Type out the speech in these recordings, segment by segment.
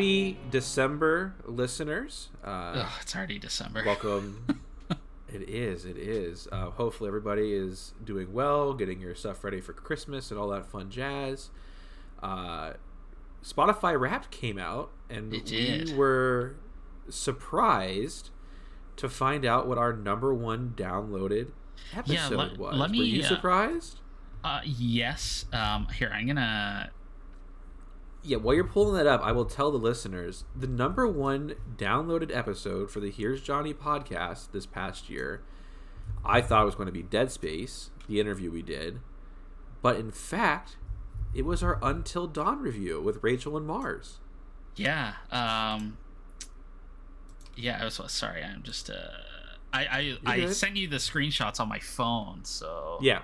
happy December, listeners. Uh, Ugh, it's already December. welcome. it is. It is. Uh, hopefully, everybody is doing well, getting your stuff ready for Christmas and all that fun jazz. Uh, Spotify Wrapped came out, and we were surprised to find out what our number one downloaded episode let- was. let were me, you uh, surprised? Uh, yes. Um, here I'm gonna. Yeah, while you're pulling that up, I will tell the listeners the number one downloaded episode for the Here's Johnny podcast this past year. I thought it was going to be Dead Space, the interview we did, but in fact, it was our Until Dawn review with Rachel and Mars. Yeah. Um. Yeah. I was sorry. I'm just. Uh. I I, I sent you the screenshots on my phone. So. Yeah,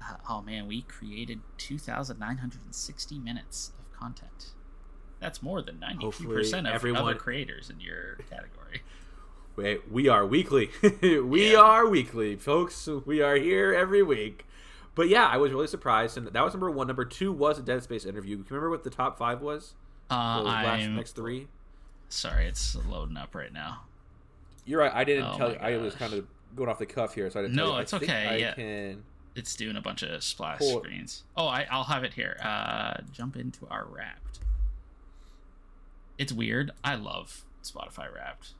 Uh, oh man, we created 2,960 minutes content. That's more than 93% Hopefully of everyone- other creators in your category. Wait, we are weekly. we Yeah. are weekly, folks. We are here every week. But yeah, I was really surprised, and that was number one. Number two was a Dead Space interview. Can you remember what the top five was? Uh, The last I'm next three. sorry, it's loading up right now. You're right. I didn't Oh tell my you. I was kind of going off the cuff here, so I didn't. No, tell you. It's think okay, I yeah. can. It's doing a bunch of splash Cool. screens. Oh, I, I'll have it here. Uh, jump into our Wrapped. It's weird. I love Spotify Wrapped.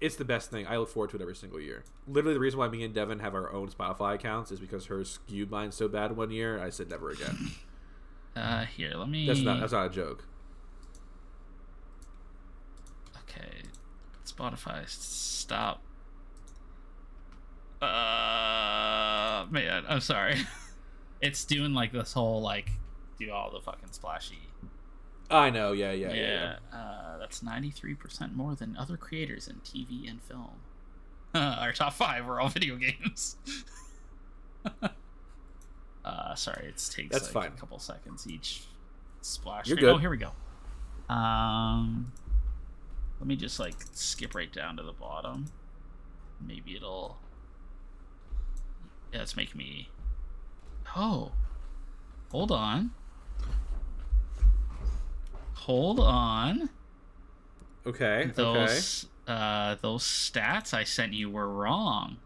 It's the best thing. I look forward to it every single year. Literally, the reason why me and Devin have our own Spotify accounts is because hers skewed mine so bad one year. I said never again. Uh, here, let me. That's not. That's not a joke. Okay, Spotify, stop. Uh, man, I'm sorry. it's doing like this whole like do all the fucking splashy. I know. Yeah. Yeah. Yeah, Yeah. yeah. Uh, that's 93% more than other creators in TV and film. Our top five were all video games. uh, sorry, it takes That's like fine. a couple seconds each splash. You're screen. Oh, here we go. Um, let me just like skip right down to the bottom. Maybe it'll. Yeah, it's making me. Oh, hold on. Hold on. Okay. Okay. Those uh those stats I sent you were wrong.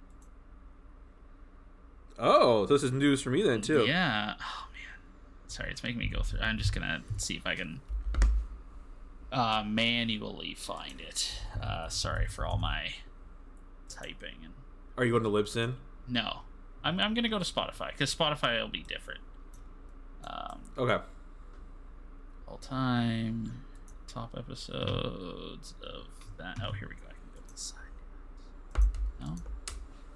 Oh, this is news for me then too. Yeah. Oh man. Sorry, it's making me go through. I'm just gonna see if I can uh manually find it. Uh sorry for all my typing and Are you going to Libsyn? no. I'm I'm gonna go to Spotify because Spotify will be different. Um Okay. all time top episodes of that. Oh, here we go. I can go to the side. No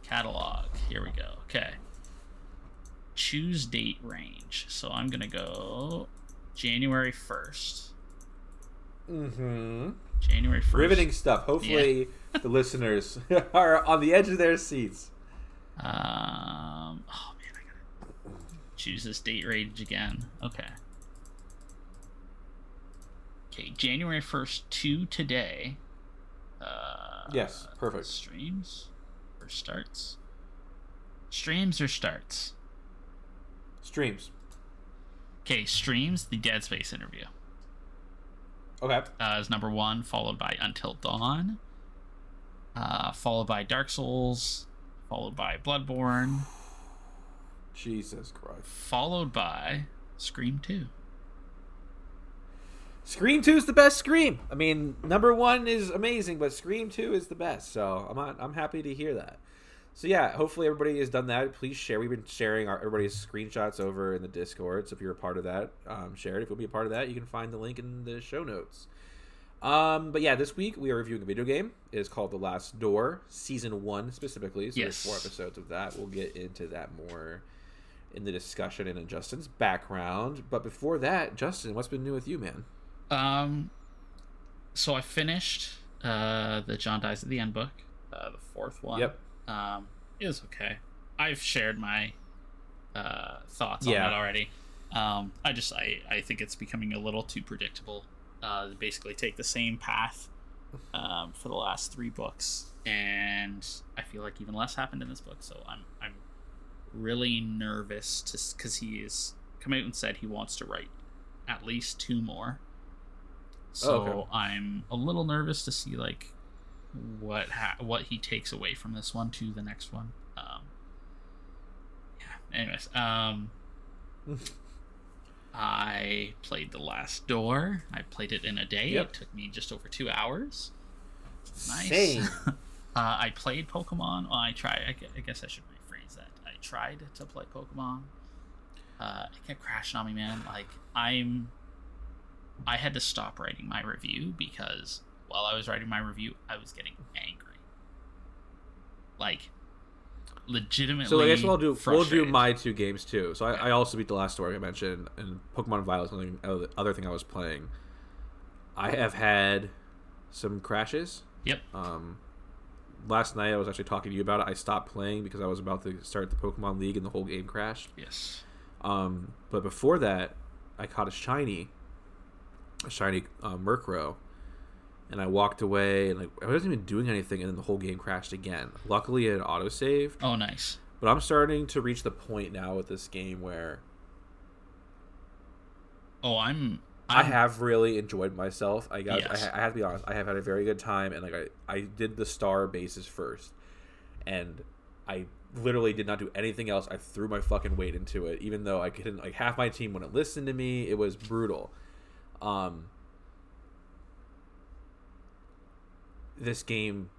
catalog. Here we go. Okay. Choose date range. So I'm gonna go January first. Mm-hmm. January first. Riveting stuff. Hopefully, the listeners are on the edge of their seats. Um. Oh man, I gotta choose this date range again. Okay. Okay, January first to today. Uh, Yes, perfect. Streams or starts? Streams or starts? Streams. Okay, streams. The Dead Space interview Okay. uh, is number one, followed by Until Dawn, uh, followed by Dark Souls, followed by Bloodborne, Jesus Christ. followed by Scream Two. Scream 2 is the best Scream. I mean, number one is amazing, but Scream 2 is the best. So I'm not, I'm happy to hear that. So yeah, hopefully everybody has done that. Please share. We've been sharing our everybody's screenshots over in the Discord. So if you're a part of that, um, share it. If you'll be a part of that, you can find the link in the show notes. Um, but yeah, this week we are reviewing a video game. It is called The Last Door, Season One specifically. So Yes. there's four episodes of that. We'll get into that more in the discussion and in Justin's background. But before that, Justin, what's been new with you, man? Um, so I finished uh the John Dies at the End book, uh, the fourth one. Yep. Um, it was okay. I've shared my uh thoughts Yeah. on it already. Um, I just I I think it's becoming a little too predictable. Uh, basically take the same path um, for the last three books, and I feel like even less happened in this book. So I'm I'm really nervous to because he has come out and said he wants to write at least two more. So okay. I'm a little nervous to see like what ha- what he takes away from this one to the next one. Um, yeah. Anyways, um, I played The Last Door. I played it in a day. Yep. It took me just over two hours. Nice. Uh, I played Pokemon. Well, I tried. I, I guess I should rephrase that. I tried to play Pokemon. Uh, it kept crashing on me, man. Like I'm, I had to stop writing my review because while I was writing my review, I was getting angry. Like, legitimately. So I guess we'll do we'll do my two games too. So I, I also beat the last story I mentioned, and Pokemon Violet, something other other thing I was playing. I have had some crashes. Yep. Um, last night I was actually talking to you about it. I stopped playing because I was about to start the Pokemon League, and the whole game crashed. Yes. Um, but before that, I caught a shiny, a shiny uh, Murkrow, and I walked away, and like I wasn't even doing anything, and then the whole game crashed again. Luckily, it auto saved. Oh, nice. But I'm starting to reach the point now with this game where Oh, I'm. I I'm have really enjoyed myself. I got. Yes. I, ha- I have to be honest. I have had a very good time, and like I, I did the star bases first, and I literally did not do anything else. I threw my fucking weight into it, even though I couldn't. Like half my team wouldn't listen to me. It was brutal. Um, this game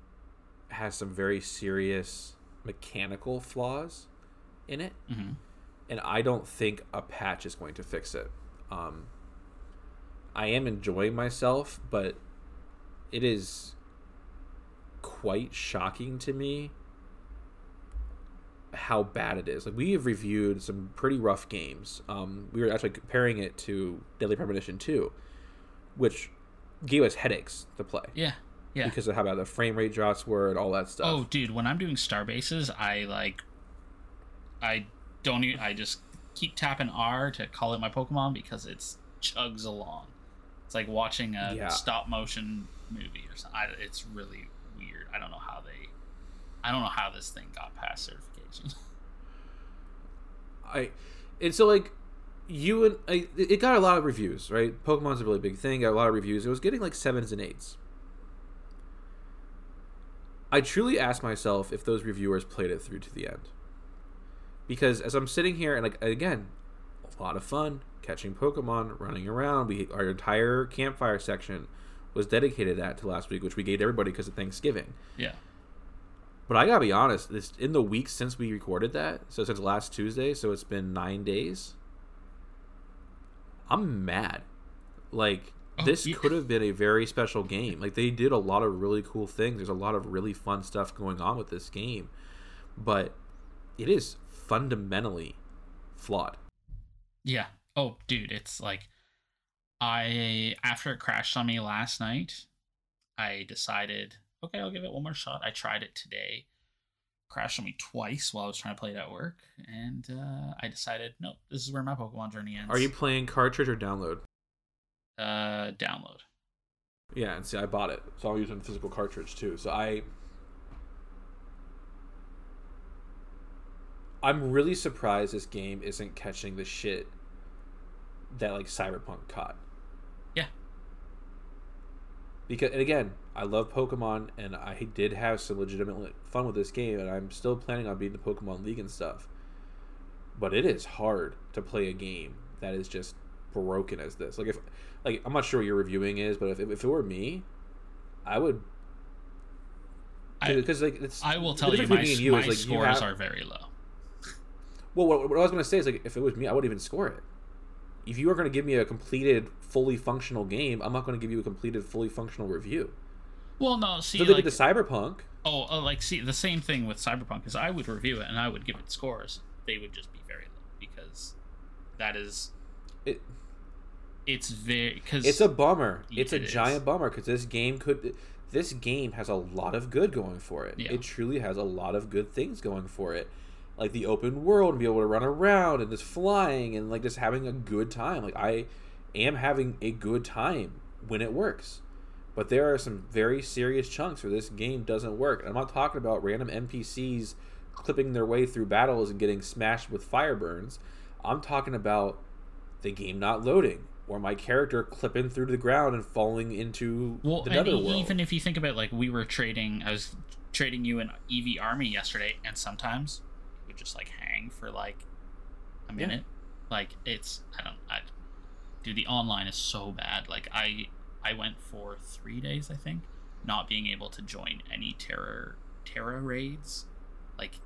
has some very serious mechanical flaws in it mhm. and I don't think a patch is going to fix it. Um, I am enjoying myself, but it is quite shocking to me how bad it is. Like we have reviewed some pretty rough games. Um, we were actually comparing it to Deadly Premonition 2, which gave us headaches to play Yeah. Yeah. because of how bad the frame rate drops were and all that stuff. Oh, dude, when I'm doing star bases, I like, I don't. Even, I just keep tapping R to call it my Pokemon because it's chugs along. It's like watching a Yeah. stop motion movie or something. I, it's really weird. I don't know how they. I don't know how this thing got past certification. I and so like you and I, it got a lot of reviews, right? Pokemon's a really big thing. Got a lot of reviews. It was getting like sevens and eights. I truly ask myself if those reviewers played it through to the end, because as I'm sitting here and like again, a lot of fun catching Pokemon, running around. We our entire campfire section was dedicated to that to last week, which we gave everybody because of Thanksgiving. yeah. But I gotta be honest, this in the weeks since we recorded that, so since last Tuesday, so it's been nine days. I'm mad. Like Oh, this yeah. could have been a very special game. Like they did a lot of really cool things. There's a lot of really fun stuff going on with this game, but it is fundamentally flawed. Yeah. Oh, dude, it's like I after it crashed on me last night, I decided, okay, I'll give it one more shot. I tried it today. Crashed on me twice while I was trying to play it at work, and uh, I decided, nope, this is where my Pokemon journey ends. Are you playing cartridge or download? Uh download? Yeah, and see, I bought it, so I'm using physical cartridge too. So I, I'm really surprised this game isn't catching the shit that like Cyberpunk caught. Yeah. Because and again, I love Pokemon, and I did have some legitimate fun with this game, and I'm still planning on beating the Pokemon League and stuff. But it is hard to play a game that is just broken as this. Like if, like I'm not sure what your reviewing is, but if if it were me, I would. I- Because like it's, I will tell you, my, between me and you my is, like, scores have- are very low. Well, what, what I was going to say is like if it was me, I wouldn't even score it. If you are going to give me a completed, fully functional game, I'm not going to give you a completed, fully functional review. Well, no, see, So they like, did the Cyberpunk. oh, uh, like, see, the same thing with Cyberpunk is I would review it and I would give it scores. They would just be very low because that is It, it's very because it's a bummer. It's a It is. giant bummer because this game could. This game has a lot of good going for it. Yeah. It truly has a lot of good things going for it, like the open world and be able to run around and just flying and like just having a good time. Like I am having a good time when it works. But there are some very serious chunks where this game doesn't work. And I'm not talking about random NPCs clipping their way through battles and getting smashed with fire burns. I'm talking about the game not loading, or my character clipping through to the ground and falling into Well, the and nether e- world. even if you think about like we were trading, I was trading you an EV army yesterday, and sometimes it would just like hang for like a Yeah. minute. Like it's I don't I, dude, the online is so bad. Like I I went for three days, I think, not being able to join any Tera Tera raids. Like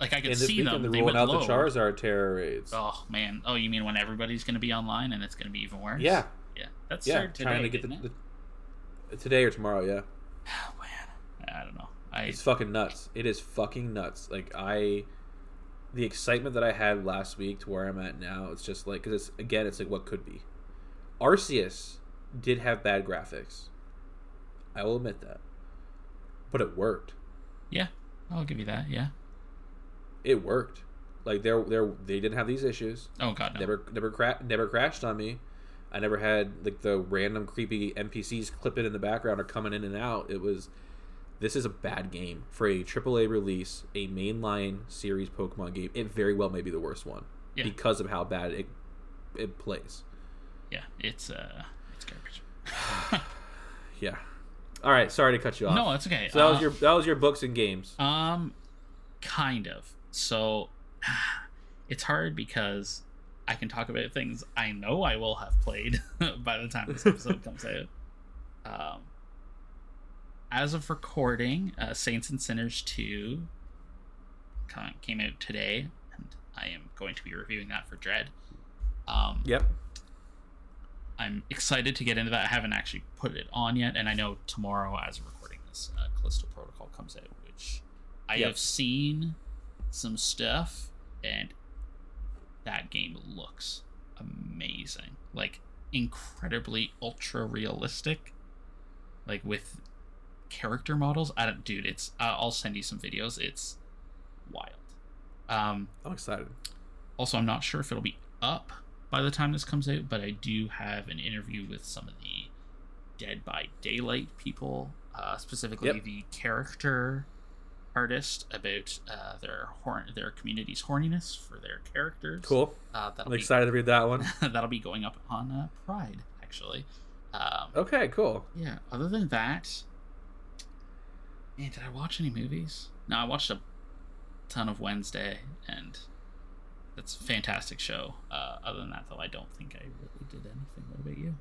like I could and see them. they're They rolling out load. the Charizard Tera raids. Oh man! Oh, you mean when everybody's going to be online and it's going to be even worse? yeah, yeah. That's yeah, started trying to today, get the, the today or tomorrow. Yeah, Oh man, I don't know. I it's fucking nuts. It is fucking nuts. Like I, the excitement that I had last week to where I'm at now, it's just like because it's again, it's like what could be. Arceus did have bad graphics. I will admit that, but it worked. yeah, I'll give you that. Yeah. It worked. Like they're they're they didn't have these issues. Oh god, no. never never cra- never crashed on me. I never had like the random creepy NPCs clipping in the background or coming in and out. It was this is a bad game for a AAA release, a mainline series Pokemon game. It very well may be the worst one Yeah. because of how bad it it plays. Yeah, it's uh, it's garbage. Yeah. All right, sorry to cut you off. no, it's okay. so that was Uh, your that was your books and games. Um, kind of. So, it's hard because I can talk about things I know I will have played by the time this episode comes out. Um, as of recording, uh, Saints and Sinners 2 came out today, and I am going to be reviewing that for Dread. Um, Yep. I'm excited to get into that. I haven't actually put it on yet, and I know tomorrow, as of recording this, uh, Callisto Protocol comes out, which I Yep. have seen some stuff, and that game looks amazing. Like incredibly ultra realistic, like with character models. I don't, dude. It's uh, I'll send you some videos. It's wild. Um, I'm excited. also, I'm not sure if it'll be up by the time this comes out, but I do have an interview with some of the Dead by Daylight people, uh, specifically Yep. the character artist about uh, their horn, their community's horniness for their characters. Cool. Uh, I'm be excited to read that one. that'll be going up on uh, Pride, actually. Um, Okay, cool. yeah. Other than that, man, did I watch any movies? No, I watched a ton of Wednesday, and it's a fantastic show. Uh, other than that, though, I don't think I really did anything. What about you?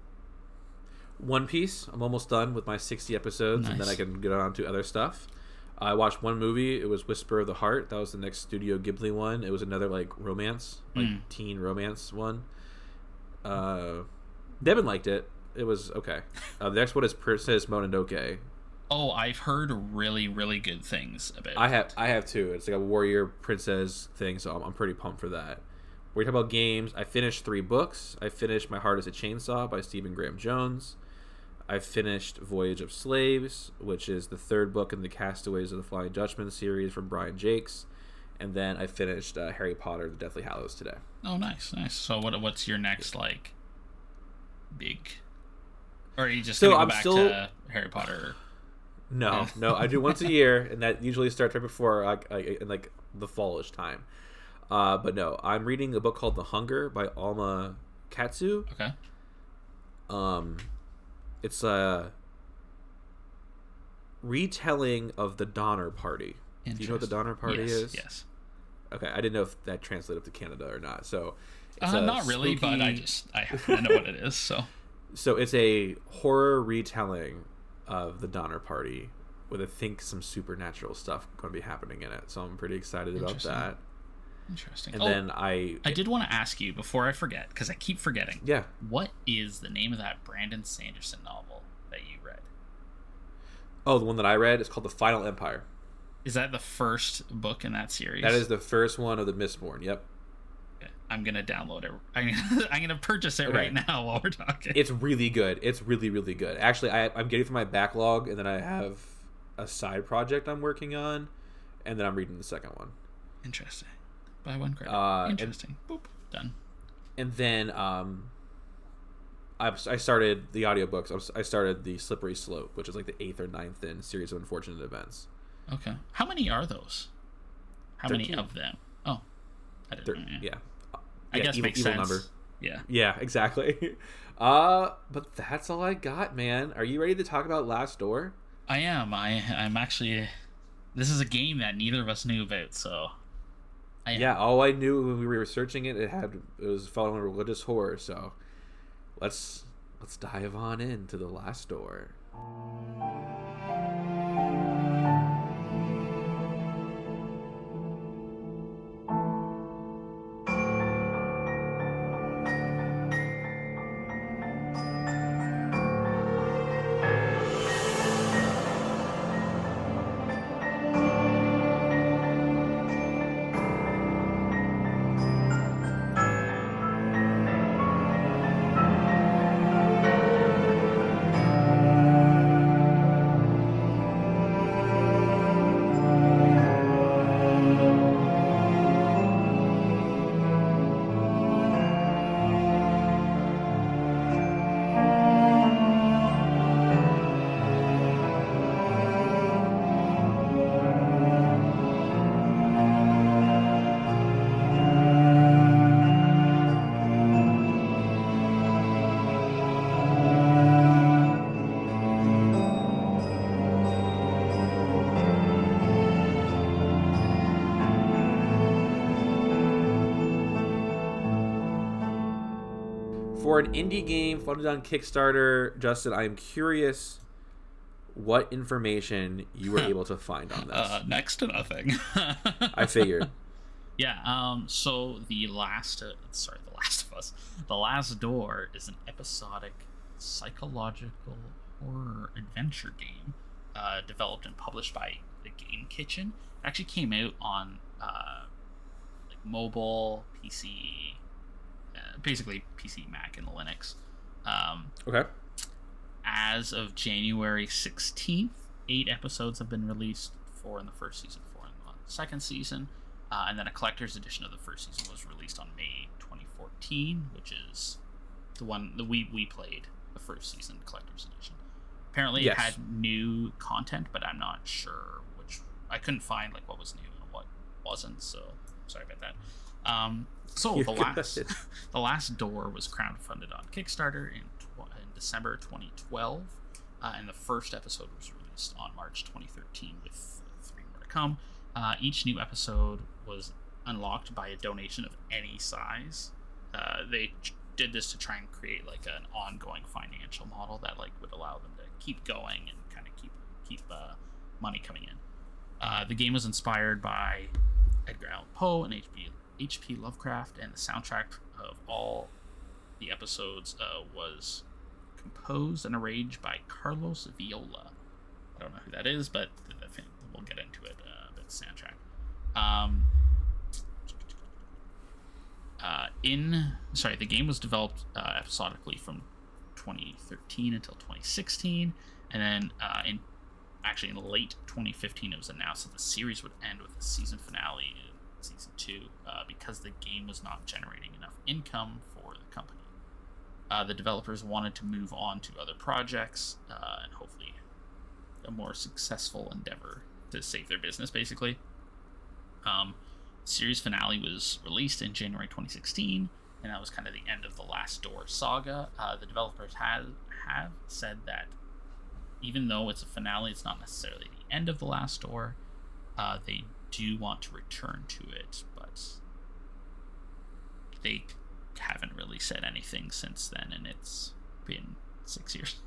One Piece. I'm almost done with my 60 episodes, and then I can get on to other stuff. I watched one movie. It was Whisper of the Heart. That was the next Studio Ghibli one. It was another like romance, like Mm. teen romance one. Uh, Devin liked it. It was okay. Uh, the next one is Princess Mononoke. Oh, I've heard really, really good things about. I have it. I have two. It's like a warrior princess thing, so I'm, I'm pretty pumped for that. We're talking about games. I finished three books. I finished My Heart Is a Chainsaw by Stephen Graham Jones. I finished Voyage of Slaves, which is the third book in the Castaways of the Flying Dutchman series from Brian Jacques. And then I finished uh, Harry Potter: The Deathly Hallows today. Oh, nice, nice. So, what what's your next like big? Or are you just So gonna go I'm back still- to Harry Potter? No, no, I do once a year, and that usually starts right before I, in like the fallish time. Uh, but no, I'm reading a book called The Hunger by Alma Katsu. Okay. Um, it's a retelling of the Donner Party. Do you know what the Donner Party yes, is? Yes. Okay, I didn't know if that translated up to Canada or not. So, Uh, not really, but I just I, I know what it is. So so it's a horror retelling of the Donner Party with I think some supernatural stuff going to be happening in it. So I'm pretty excited about that. Interesting. And oh, then I, I did want to ask you before I forget because I keep forgetting. yeah, What is the name of that Brandon Sanderson novel that you read? oh the one that I read is called The Final Empire. Is that the first book in that series? That is the first one of the Mistborn. Yep. I'm gonna download it. I'm gonna, I'm gonna purchase it Okay. right now while we're talking. It's really good. It's really really good. Actually, I, I'm getting through my backlog, and then I have a side project I'm working on, and then I'm reading the second one. Interesting. Buy one credit. Uh, and- Interesting. Boop. Done. And then um, I, I started the audiobooks. I, started the Slippery Slope, which is like the eighth or ninth in series of unfortunate events. Okay. How many are those? How many of them? Oh, I didn't. Thir- know, yeah. I Yeah, guess evil- makes evil sense. number. Yeah. Yeah, exactly. Uh, but that's all I got, man. Are you ready to talk about Last Door? I am. I I'm actually. This is a game that neither of us knew about, so. I yeah, all I knew when we were researching it, it had it was following religious horror. So, let's let's dive on into the Last Door. For an indie game funded on Kickstarter, Justin, I am curious what information you were able to find on this. Uh, next to nothing. I figured. Yeah. Um. So the last, uh, sorry, the Last of Us, the Last Door is an episodic psychological horror adventure game, uh, developed and published by the Game Kitchen. It actually came out on uh, like mobile, PC, basically PC, Mac, and Linux. Um, okay. As of January 16th, eight episodes have been released four in the first season, four in the second season. Uh, and then a collector's edition of the first season was released on May 2014, which is the one that we, we played, the first season collector's edition. Apparently, yes. it had new content, but I'm not sure which. I couldn't find like what was new and what wasn't, so sorry about that. Um, so the last the last door was crowdfunded on Kickstarter in, tw- in December 2012, uh, and the first episode was released on March 2013, with three more to come. Uh, each new episode was unlocked by a donation of any size. Uh, they ch- did this to try and create like an ongoing financial model that like would allow them to keep going and kind of keep keep uh, money coming in. Uh, the game was inspired by Edgar Allan Poe and H.P. H.P. Lovecraft, and the soundtrack of all the episodes uh, was composed and arranged by Carlos Viola. I don't know who that is, but we'll get into it uh, a bit. Soundtrack. Um, uh, in sorry, the game was developed uh, episodically from 2013 until 2016, and then uh, in actually in late 2015, it was announced that the series would end with a season finale season two uh, because the game was not generating enough income for the company. Uh, the developers wanted to move on to other projects uh, and hopefully a more successful endeavor to save their business, basically. Um, series finale was released in January 2016, and that was kind of the end of the Last Door saga. Uh, the developers have have said that even though it's a finale, it's not necessarily the end of the Last Door. Uh, they do want to return to it, but they haven't really said anything since then, and it's been six years.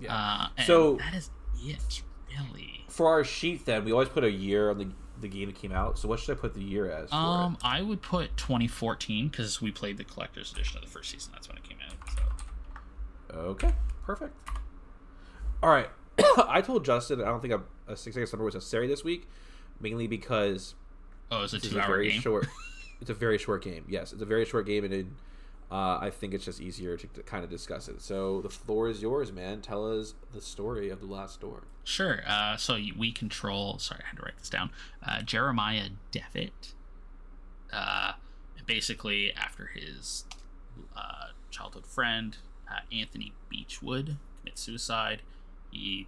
Yeah. Uh, so that is it, really. For our sheet, then we always put a year on the the game that came out. So what should I put the year as? um. I would put 2014 because we played the collector's edition of the first season. That's when it came out. So. Okay, perfect. All right, I told Justin I don't think a, a six seconds number was necessary this week mainly because oh, it's a two-hour very game. short. it's a very short game. Yes, it's a very short game, and it, uh, I think it's just easier to, to, kind of discuss it. So the floor is yours, man. Tell us the story of the last door. Sure. Uh, so we control. Sorry, I had to write this down. Uh, Jeremiah Devitt. Uh, basically, after his uh, childhood friend uh, Anthony Beechwood commits suicide, he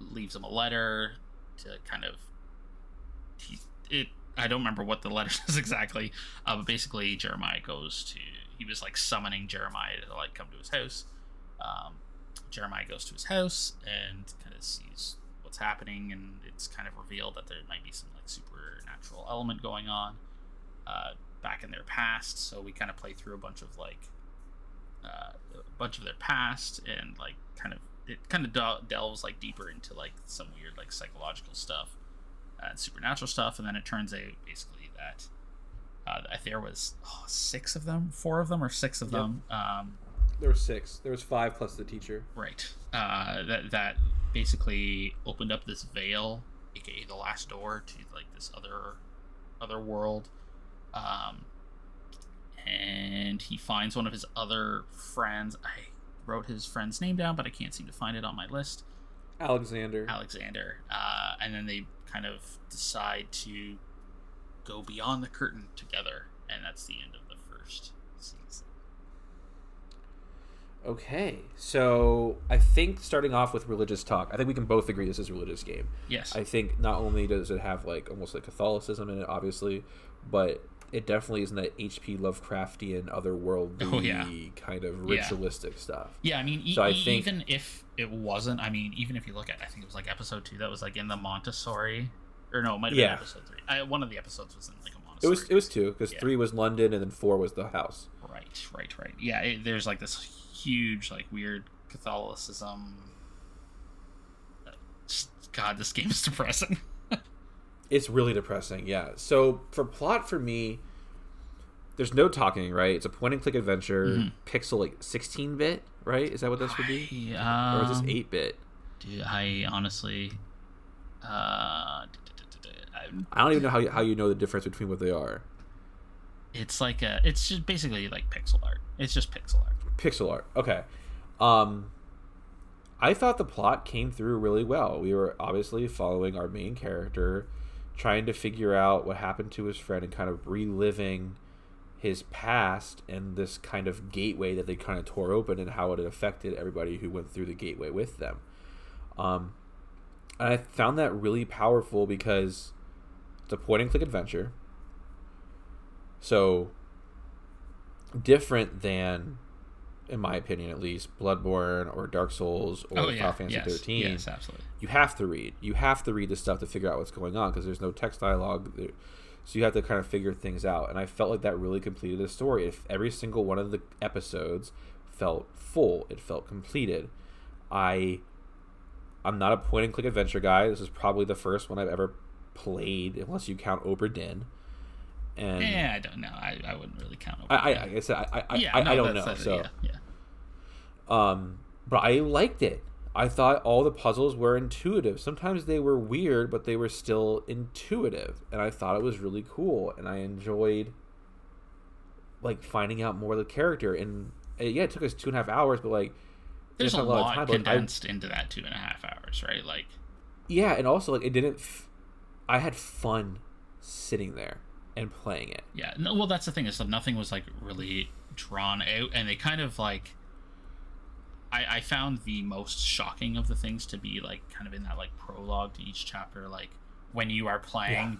leaves him a letter to kind of it I don't remember what the letter says exactly, uh, but basically Jeremiah goes to he was like summoning Jeremiah to like come to his house. Um, Jeremiah goes to his house and kind of sees what's happening, and it's kind of revealed that there might be some like supernatural element going on uh, back in their past. So we kind of play through a bunch of like uh, a bunch of their past and like kind of it kind of delves like deeper into like some weird like psychological stuff and supernatural stuff, and then it turns out basically that uh, there was oh, six of them, four of them, or six of Yep. them. Um, There was six. There was five plus the teacher. right. Uh, that that basically opened up this veil, aka the last door to like this other other world. Um, and he finds one of his other friends. I wrote his friend's name down, but I can't seem to find it on my list. Alexander. Alexander, uh, and then they kind of decide to go beyond the curtain together, and that's the end of the first season. Okay, so I think starting off with religious talk, I think we can both agree this is a religious game. Yes, I think not only does it have like almost like Catholicism in it, obviously, but it definitely isn't that H.P. Lovecraftian, otherworldly Oh, yeah. kind of Yeah. ritualistic stuff. yeah. I mean, e- So I think- even if it wasn't, I mean, even if you look at, I think it was like episode two that was like in the Montessori, or no, it might have Yeah. been episode three. I, one of the episodes was in like a It Montessori. was it was two because Yeah. three was London and then four was the house. Right, right, right. Yeah, it, there's like this huge, like weird Catholicism. Uh, God, this game is depressing. It's really depressing, yeah. So for plot for me, there's no talking, right? It's a point and click adventure, Mhm. pixel like 16 bit, right? Is that what this would be? I, Or is this um, 8 bit? Dude, I honestly, uh, I don't even know how you, how you know the difference between what they are. it's like a, it's just basically like pixel art. It's just pixel art. Pixel art. Okay. Um I thought the plot came through really well. We were obviously following our main character, trying to figure out what happened to his friend and kind of reliving his past and this kind of gateway that they kind of tore open and how it affected everybody who went through the gateway with them. Um, and I found that really powerful because it's a point and click adventure. So different than, in my opinion at least, Bloodborne or Dark Souls or oh Final Fantasy yes, 13 yes, absolutely. you have to read. You have to read the stuff to figure out what's going on because there's no text dialogue. There- So you have to kind of figure things out. And I felt like that really completed the story. If every single one of the episodes felt full, it felt completed. I I'm not a point and click adventure guy. This is probably the first one I've ever played, unless you count Obra Dinn. And Yeah, I don't know. I, I wouldn't really count. I, I, Obra like Dinn. I said, I, I, yeah, I, no, I don't know. So yeah, yeah. um, but I liked it. I thought all the puzzles were intuitive. Sometimes they were weird, but they were still intuitive, and I thought it was really cool. And I enjoyed like finding out more of the character. And uh, yeah, it took us two and a half hours, but like There's just a not lot, but, like, I- condensed into that two and a half hours, right? Like, yeah, and also like it didn't. F- I had fun sitting there and playing it. yeah. No, well, that's the thing is that nothing was like really drawn out, and they kind of like. I, I found the most shocking of the things to be like kind of in that like prologue to each chapter, like when you are playing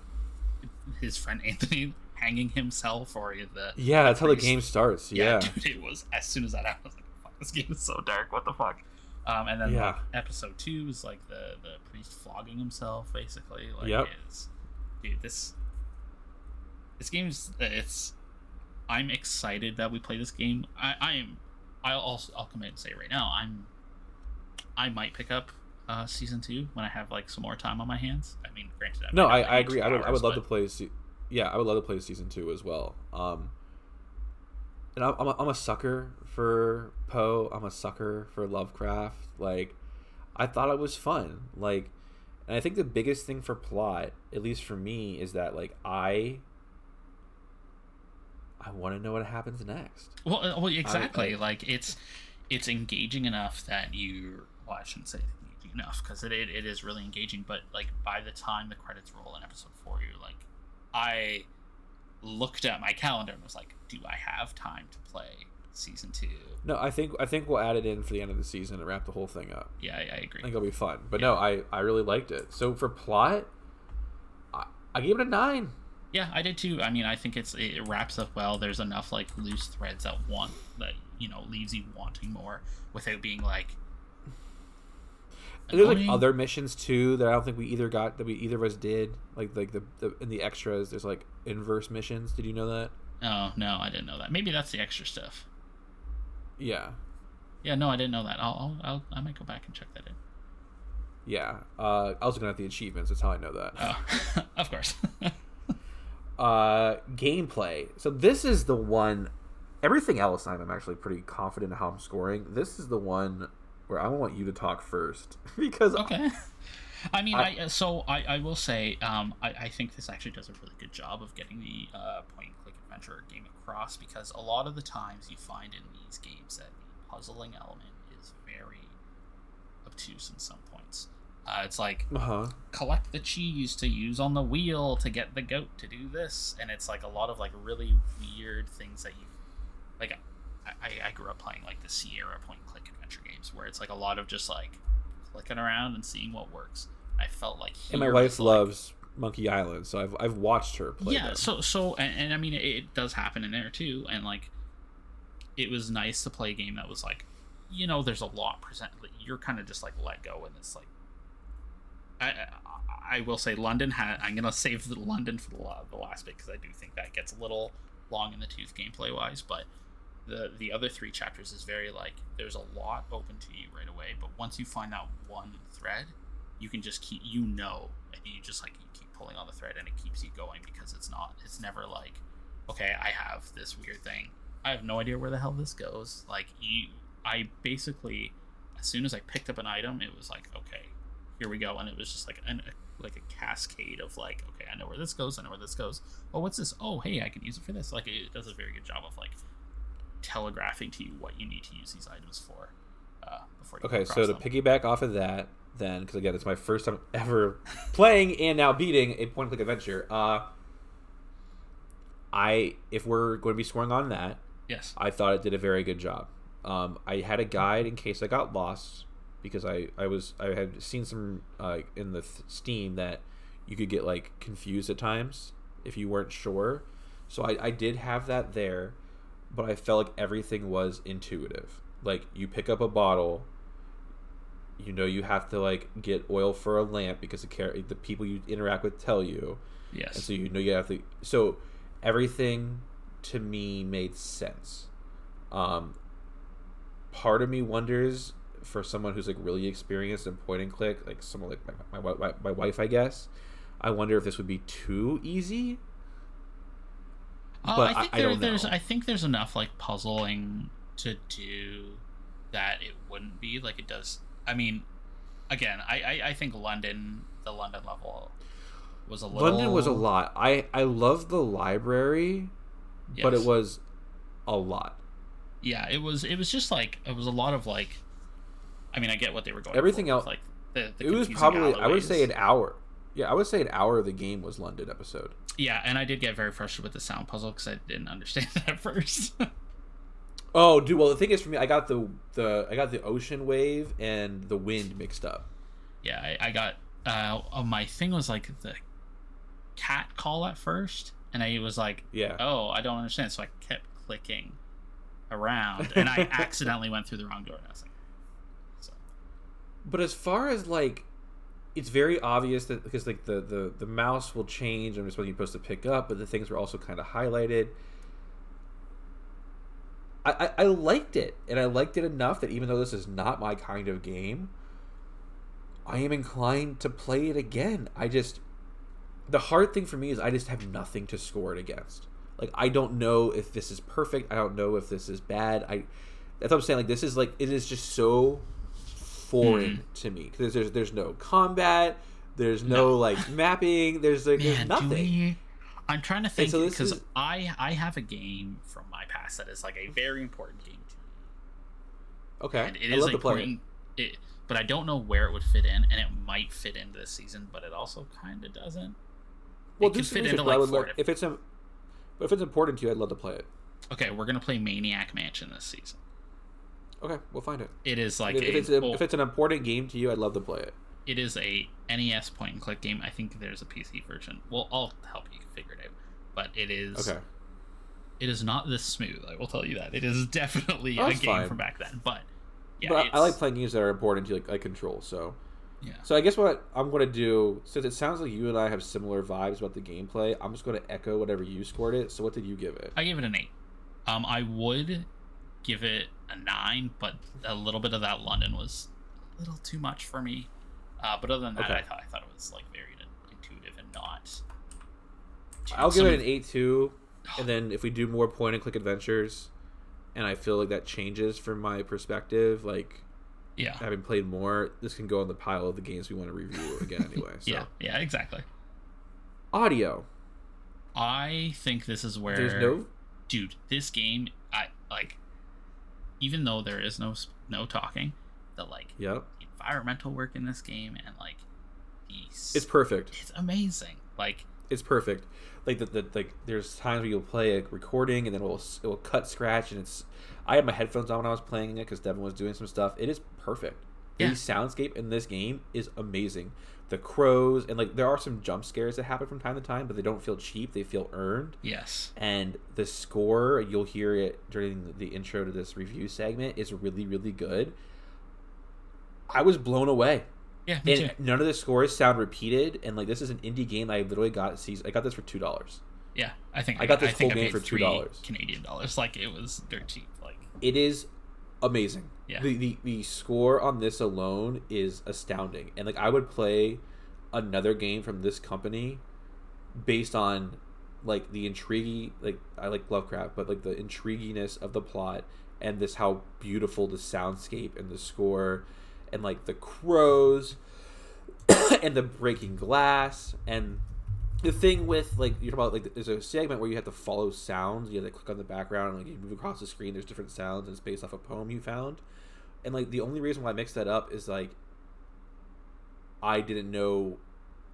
his friend Anthony hanging himself or the Yeah, that's how the game starts. Yeah, dude, it was as soon as that happened, I was like, fuck, this game is so dark. What the fuck? Um, and then Yeah. like, episode two is like the the priest flogging himself, basically. Like, Yep. dude, this this game's it's. I'm excited that we play this game. I I am. I'll also I'll come in and say right now I'm. I might pick up uh, season two when I have like some more time on my hands. I mean, granted, I No, I, I agree. I would, I would love to play. Se- yeah, I would love to play season two as well. Um, and I'm, I'm, a, I'm a sucker for Poe. I'm a sucker for Lovecraft. Like, I thought it was fun. Like, and I think the biggest thing for plot, at least for me, is that like I, I want to know what happens next. Well, uh, well, exactly. I- like it's it's engaging enough that you. Well, I shouldn't say engaging enough because it, it it is really engaging. But like by the time the credits roll in episode four, you're like, I looked at my calendar and was like, do I have time to play season two? No, I think I think we'll add it in for the end of the season and wrap the whole thing up. Yeah, I, I agree. I think it'll be fun. But no, I, I really liked it. So for plot, I, I gave it a nine. Yeah, I did too. I mean, I think it's it wraps up well. There's enough like loose threads that want that you know leaves you wanting more without being like. And there's like other missions too that I don't think we either got that we either of us did. Like like the, the in the extras, there's like inverse missions. Did you know that? Oh no, I didn't know that. Maybe that's the extra stuff. Yeah, Yeah, no, I didn't know that. I'll, I'll, I'll I might go back and check that in. yeah. Uh, I was looking at the achievements. That's how I know that. Oh, of course. uh gameplay so this is the one everything else i'm actually pretty confident in how i'm scoring this is the one where i want you to talk first because okay. I mean, I- I, so I, I will say, um, I, I think this actually does a really good job of getting the uh, point and click adventure game across because a lot of the times you find in these games that the puzzling element is very obtuse in some points. Uh, it's like uh-huh. collect the cheese to use on the wheel to get the goat to do this. And it's like a lot of like really weird things that you like I, I- grew up playing like the sierra point point click adventure games where it's like a lot of just like clicking around and seeing what works. I felt like and my wife like- loves monkey island so i've, I've watched her play yeah them. so so and, and i mean it, it does happen in there too. And like it was nice to play a game that was like you know there's a lot present you're kind of just like let go and it's like I, I will say London had. I'm gonna save the London for the, the last bit because I do think that gets a little long in the tooth gameplay wise. But the the other three chapters is very like there's a lot open to you right away. But once you find that one thread, you can just keep you know, and you just like you keep pulling on the thread, and it keeps you going because it's not. It's never like, okay, I have this weird thing. I have no idea where the hell this goes. Like you, I basically, as soon as I picked up an item, it was like, okay, here we go, and it was just like an like a cascade of like, okay, I know where this goes, I know where this goes. Oh, what's this? Oh, hey, I can use it for this. Like it does a very good job of like telegraphing to you what you need to use these items for. Uh, before you okay so to them. piggyback off of that then because again it's my first time ever playing and now beating a point click adventure uh i if we're going to be scoring on that yes, I thought it did a very good job. Um, I had a guide in case I got lost because I, I was I had seen some uh, in the th- Steam that you could get like confused at times if you weren't sure. So I, I did have that there, but I felt like everything was intuitive. Like you pick up a bottle, you know you have to like get oil for a lamp because the char- the people you interact with tell you yes, and so you know you have to so everything to me made sense um part of me wonders for someone who's like really experienced in point and click like someone like my, my, my, my wife i guess i wonder if this would be too easy Uh, but I think I- I there, don't there's know. I think there's enough like puzzling to do that it wouldn't be like it does. I mean, again, I I, I think London the London level was a little. london was a lot i i love the library but it was a lot Yeah, it was. It was just like it was a lot of like. I mean, I get what they were going. Everything else- like the, the it was probably i would say an hour yeah i would say an hour of the game was london episode Yeah, and I did get very frustrated with the sound puzzle because I didn't understand it at first. Oh, dude. Well, the thing is, for me, I got the the I got the ocean wave and the wind mixed up. yeah, I, I got. Uh, oh, my thing was like the cat call at first, and I was like, Yeah. oh, I don't understand. So I kept clicking around, and I accidentally went through the wrong door. And I was like, But as far as like, it's very obvious that because like the the the mouse will change and it's what you're supposed to pick up, but the things were also kind of highlighted. I, I, I liked it, and I liked it enough that even though this is not my kind of game, I am inclined to play it again. I just the hard thing for me is I just have nothing to score it against. Like I don't know if this is perfect. I don't know if this is bad. I that's what I'm saying. Like this is like it is just so foreign hmm. to me because there's there's no combat. There's no, No. like mapping. There's like there's nothing. we? I'm trying to think so this because is- I I have a game from my past that is like a very important game to me. Okay, And it I is love to play it. important. But I don't know where it would fit in, and it might fit into this season, but it also kind of doesn't. Well, it do could fit into like love- if it's a, if it's important to you, I'd love to play it. Okay, we're gonna play Maniac Mansion this season. Okay, we'll find it. It is like if, a, if it's a, if it's an important game to you, I'd love to play it. it is a NES point and click game. I think there's a PC version. Well, I'll help you figure it out. but it is Okay. it is not this smooth. I will tell you that it is definitely Oh, a game fine. from back then. But yeah, but I- I like playing games that are important to like, like control. So, yeah. so I guess what I'm going to do, since it sounds like you and I have similar vibes about the gameplay, I'm just going to echo whatever you scored it. So, what did you give it? I gave it an eight. Um, I would give it a nine, but a little bit of that London was a little too much for me. Uh, but other than that, Okay. I thought I thought it was like very intuitive and not. I'll give it an eight two, and then if we do more point and click adventures, and I feel like that changes from my perspective, like Yeah, having played more, this can go on the pile of the games we want to review again anyway. So. yeah, yeah, exactly. Audio. I think this is where There's no dude, this game, I like. Even though there is no no talking, the like Yep. environmental work in this game and like the It's perfect. it's amazing. Like It's perfect. Like the, the like there's times where you'll play a recording and then it will it will cut scratch and it's I had my headphones on when I was playing it because Devin was doing some stuff. It is perfect. Yeah. The soundscape in this game is amazing. The crows and like there are some jump scares that happen from time to time, but they don't feel cheap. They feel earned. yes, And the score, you'll hear it during the intro to this review segment, is really really good. I was blown away. yeah, me And too. none of the scores sound repeated. And like this is an indie game. I literally got sees I got this for two dollars. Yeah, I think I got this think whole game for three $2. Canadian dollars. Like it was dirt cheap. Like It is amazing. Yeah. The, the the score on this alone is astounding. And like I would play another game from this company based on like the intrigue like I like Lovecraft, but like the intriguiness of the plot and this how beautiful the soundscape and the score and like the crows and the breaking glass and the thing with like you're about like there's a segment where you have to follow sounds. You have to click on the background and like you move across the screen. There's different sounds and it's based off a poem you found. And like the only reason why i mixed that up is like i didn't know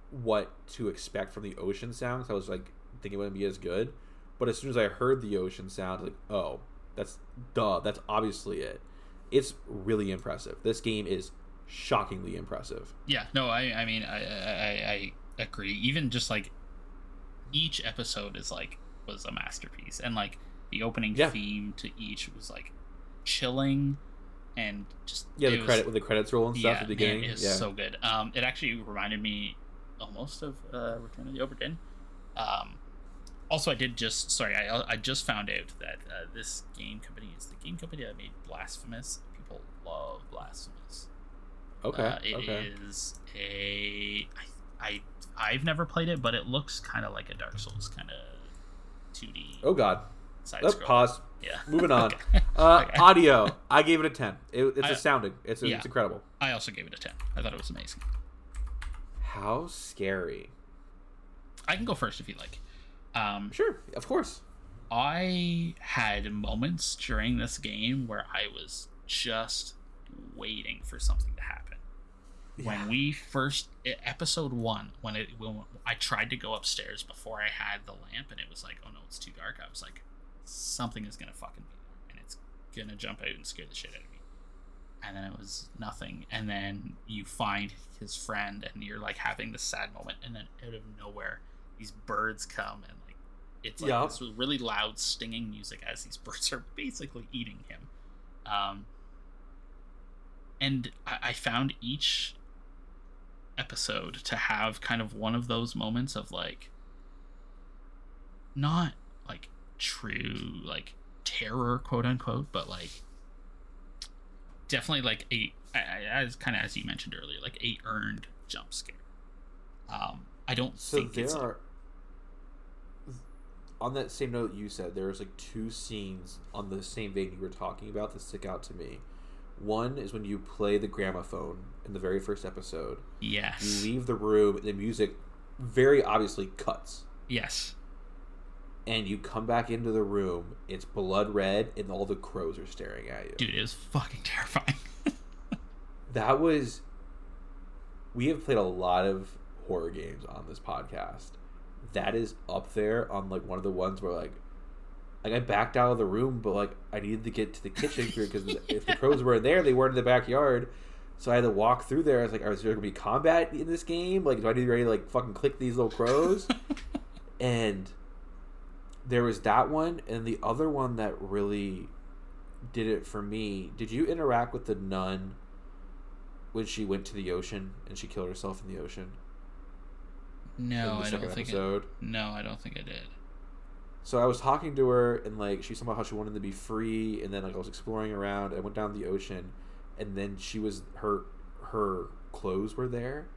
what to expect from the ocean sounds. I was like thinking it wouldn't be as good. But as soon as i heard the ocean sound like oh that's duh that's obviously it. It's really impressive. This game is shockingly impressive. Yeah, no, I I mean I I, I agree. Even just like each episode is like was a masterpiece, and like the opening Yeah. theme to each was like chilling and just yeah the credit with the credits roll and stuff yeah, at the beginning man, is yeah so good. Um, it actually reminded me almost of uh, Return of the Obra Dinn. Um, also, I did just sorry, I I just found out that uh, this game company is the game company that made Blasphemous. People love Blasphemous. okay Uh, it okay is a I, I I've never played it, but it looks kind of like a Dark Souls kind of 2D oh god side Let's scroll. pause. Yeah. Moving on. Okay. Uh, Okay. Audio. I gave it a ten. It, it's I- astounding. It's, yeah. it's incredible. I also gave it a 10. I thought it was amazing. How scary. I can go first if you like. Um, Sure, of course. I had moments during this game where I was just waiting for something to happen. When we first episode one, when it when I tried to go upstairs before I had the lamp, and it was like, oh no, it's too dark. I was like, something is gonna fucking be there, and it's gonna jump out and scare the shit out of me. And then it was nothing, and then you find his friend, and you're like having this sad moment, and then out of nowhere, these birds come, and like it's like Yeah. this really loud stinging music as these birds are basically eating him. Um, and I, I found each episode to have kind of one of those moments of like not like true like terror quote unquote but like definitely like a as kind of as you mentioned earlier like a earned jump scare um i don't So think there it's are. On that same note you said, there was like two scenes on the same vein you were talking about that stick out to me. One is when you play the gramophone in the very first episode. Yes. You leave the room, the music very obviously cuts. yes And you come back into the room, it's blood red, and all the crows are staring at you. dude it was fucking terrifying that was we have played a lot of horror games on this podcast that is up there on like one of the ones where like like i backed out of the room but like i needed to get to the kitchen because if the crows were there they weren't in the backyard so i had to walk through there i was like is there gonna be combat in this game like do i need to be ready to like fucking click these little crows and there was that one, and the other one that really did it for me. Did you interact with the nun when she went to the ocean and she killed herself in the ocean? No, I don't think episode? No, I don't think I did. So I was talking to her and like she somehow how she wanted to be free, and then like I was exploring around. I went down the ocean, and then she was her her clothes were there,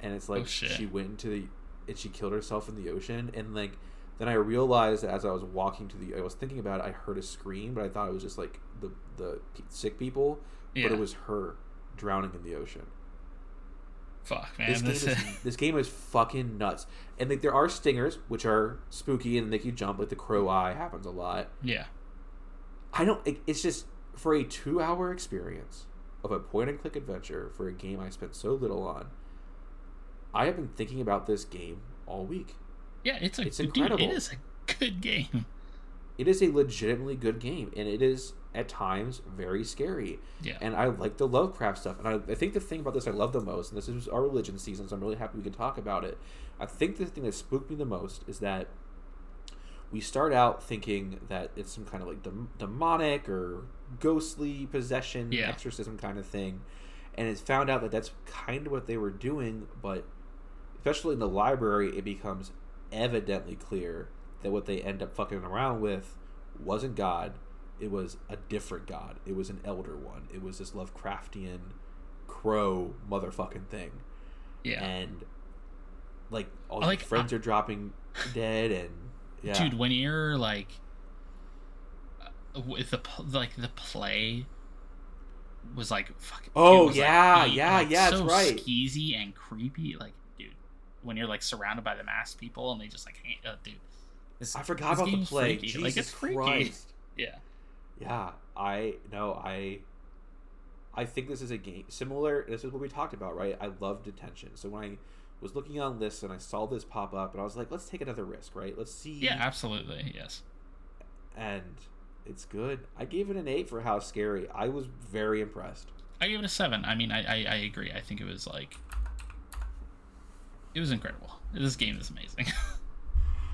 and it's like oh, she went into the and she killed herself in the ocean, and like then I realized as I was walking to the I was thinking about it, I heard a scream, but I thought it was just like the the sick people, yeah. but it was her drowning in the ocean. Fuck man, this, this game, is, this game is fucking nuts. And like there are stingers which are spooky and make you jump. Like the crow eye happens a lot. Yeah. I don't. It, it's just for a two-hour experience of a point-and-click adventure for a game I spent so little on. I have been thinking about this game all week. Yeah, it's a it's incredible. Dude, it is a good game. It is a legitimately good game, and it is at times very scary. Yeah. And I like the Lovecraft stuff. And I, I think the thing about this I love the most, and this is our religion season, so I'm really happy we can talk about it. I think the thing that spooked me the most is that we start out thinking that it's some kind of like demonic or ghostly possession, yeah. exorcism kind of thing. And it's found out that that's kind of what they were doing, but especially in the library, it becomes evidently clear that what they end up fucking around with wasn't God, it was a different god. It was an elder one. It was this Lovecraftian crow motherfucking thing. Yeah. And like all like, friends are dropping dead and yeah. Dude, when you're like uh, with the like the play was like fucking Oh was yeah, like, yeah, like, yeah, so that's right. Skeezy and creepy like dude, when you're like surrounded by the masked people and they just like uh, dude. This, I forgot about the play. Jesus like it's freaky. Christ. Yeah yeah, I no, I I think this is a game similar. This is what we talked about, right? I love detention. So when I was looking on lists and I saw this pop up, and I was like, let's take another risk, right? Let's see. Yeah, absolutely, yes. And it's good. I gave it an eight for how scary. I was very impressed. I gave it a seven. I mean, I I, I agree. I think it was like it was incredible. This game is amazing.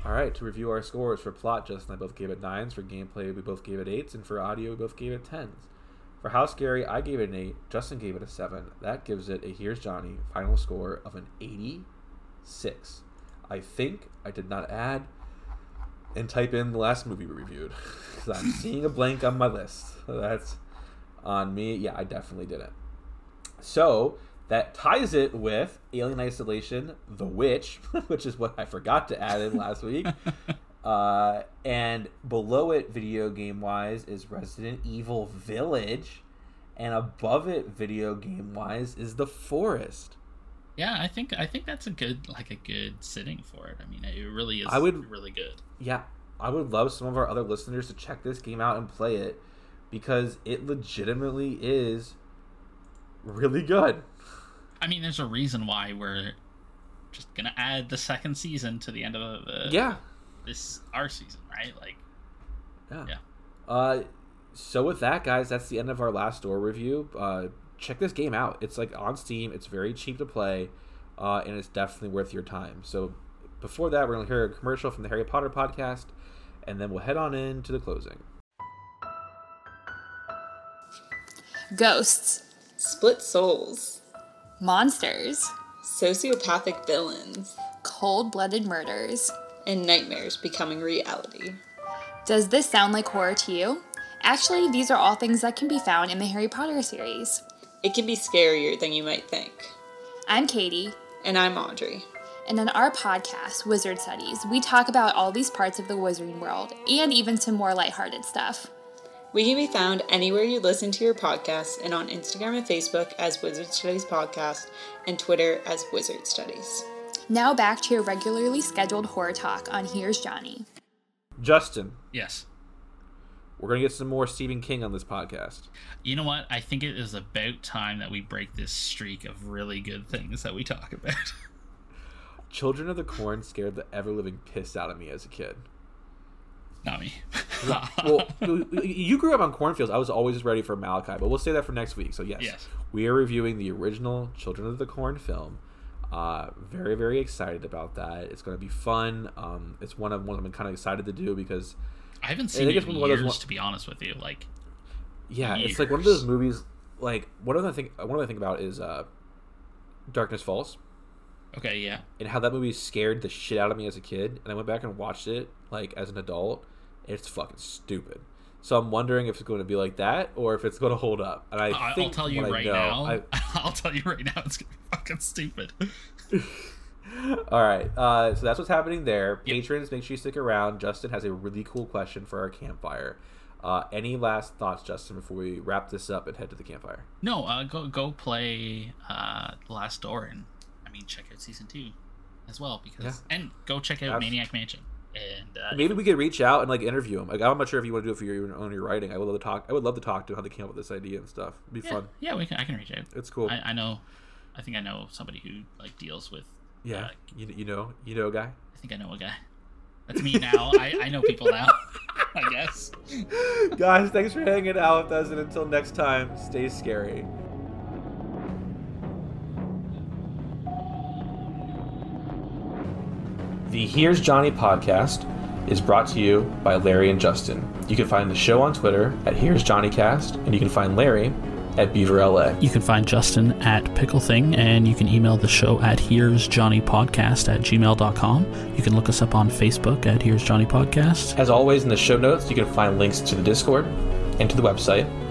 All right, to review our scores for plot, Justin and I both gave it nines. For gameplay, we both gave it eights, and for audio, we both gave it tens. For How Scary, I gave it an eight. Justin gave it a seven. That gives it a Here's Johnny final score of an eighty-six. I think I did not add and type in the last movie we reviewed because I'm seeing a blank on my list. That's on me. Yeah, I definitely didn't. So that ties it with Alien Isolation, The Witch, which is what I forgot to add in last week. Uh, and below it, video game wise, is Resident Evil Village, and above it, video game wise, is The Forest. Yeah, I think I think that's a good like a good sitting for it. I mean, it really is. I would really good. Yeah, I would love some of our other listeners to check this game out and play it because it legitimately is really good. I mean, there's a reason why we're just gonna add the second season to the end of uh, yeah this our season, right? Like, yeah. yeah. Uh, so with that, guys, that's the end of our last door review. Uh, check this game out. It's like on Steam. It's very cheap to play, uh, and it's definitely worth your time. So before that, we're gonna hear a commercial from the Harry Potter podcast, and then we'll head on into the closing. Ghosts. Split souls monsters, sociopathic villains, cold blooded murders, and nightmares becoming reality. Does this sound like horror to you? Actually, these are all things that can be found in the Harry Potter series. It can be scarier than you might think. I'm Katie. And I'm Audrey. And on our podcast, Wizard Studies, we talk about all these parts of the wizarding world and even some more lighthearted stuff. We can be found anywhere you listen to your podcasts and on Instagram and Facebook as Wizard Studies Podcast and Twitter as Wizard Studies. Now back to your regularly scheduled horror talk on Here's Johnny. Justin. Yes. We're going to get some more Stephen King on this podcast. You know what? I think it is about time that we break this streak of really good things that we talk about. Children of the Corn scared the ever living piss out of me as a kid. Not me. well, you grew up on cornfields. I was always ready for Malachi, but we'll say that for next week. So yes, yes. we are reviewing the original Children of the Corn film. Uh, very very excited about that. It's going to be fun. Um, it's one of one I'm kind of excited to do because I haven't I seen think it it's in one of those years, one- to be honest with you. Like, yeah, it's like one of those movies. Like one of the thing one of the thing about is uh, Darkness Falls okay, yeah, and how that movie scared the shit out of me as a kid, and I went back and watched it like as an adult. It's fucking stupid. So I'm wondering if it's going to be like that or if it's going to hold up. And I I, will tell you right know- now. I- I'll tell you right now. It's be fucking stupid. All right. Uh, so that's what's happening there. Yep. Patrons, make sure you stick around. Justin has a really cool question for our campfire. Uh, any last thoughts, Justin, before we wrap this up and head to the campfire? No, uh, go go play uh, Last Door, and I mean check out season two as well because and go check out Maniac Mansion. And uh, Maybe we could reach out and like interview him. Like, I'm not sure if you want to do it for your own your writing. I would love to talk. I would love to talk to him how they came up with this idea and stuff. It'd be yeah, fun. yeah, we can. I can reach out. It's cool. I, I know. I think I know somebody who like deals with. yeah. uh, You, you know you know a guy. I think I know a guy. That's me now. I, I know people now. I guess. Guys, thanks for hanging out with us, and until next time, stay scary. The Here's Johnny podcast is brought to you by Larry and Justin. You can find the show on Twitter at Here's JohnnyCast, and you can find Larry at Beaver LA. You can find Justin at Pickle Thing, and you can email the show at Here's Johnny Podcast at gmail.com. You can look us up on Facebook at Here's Johnny Podcast. As always, in the show notes, you can find links to the Discord and to the website.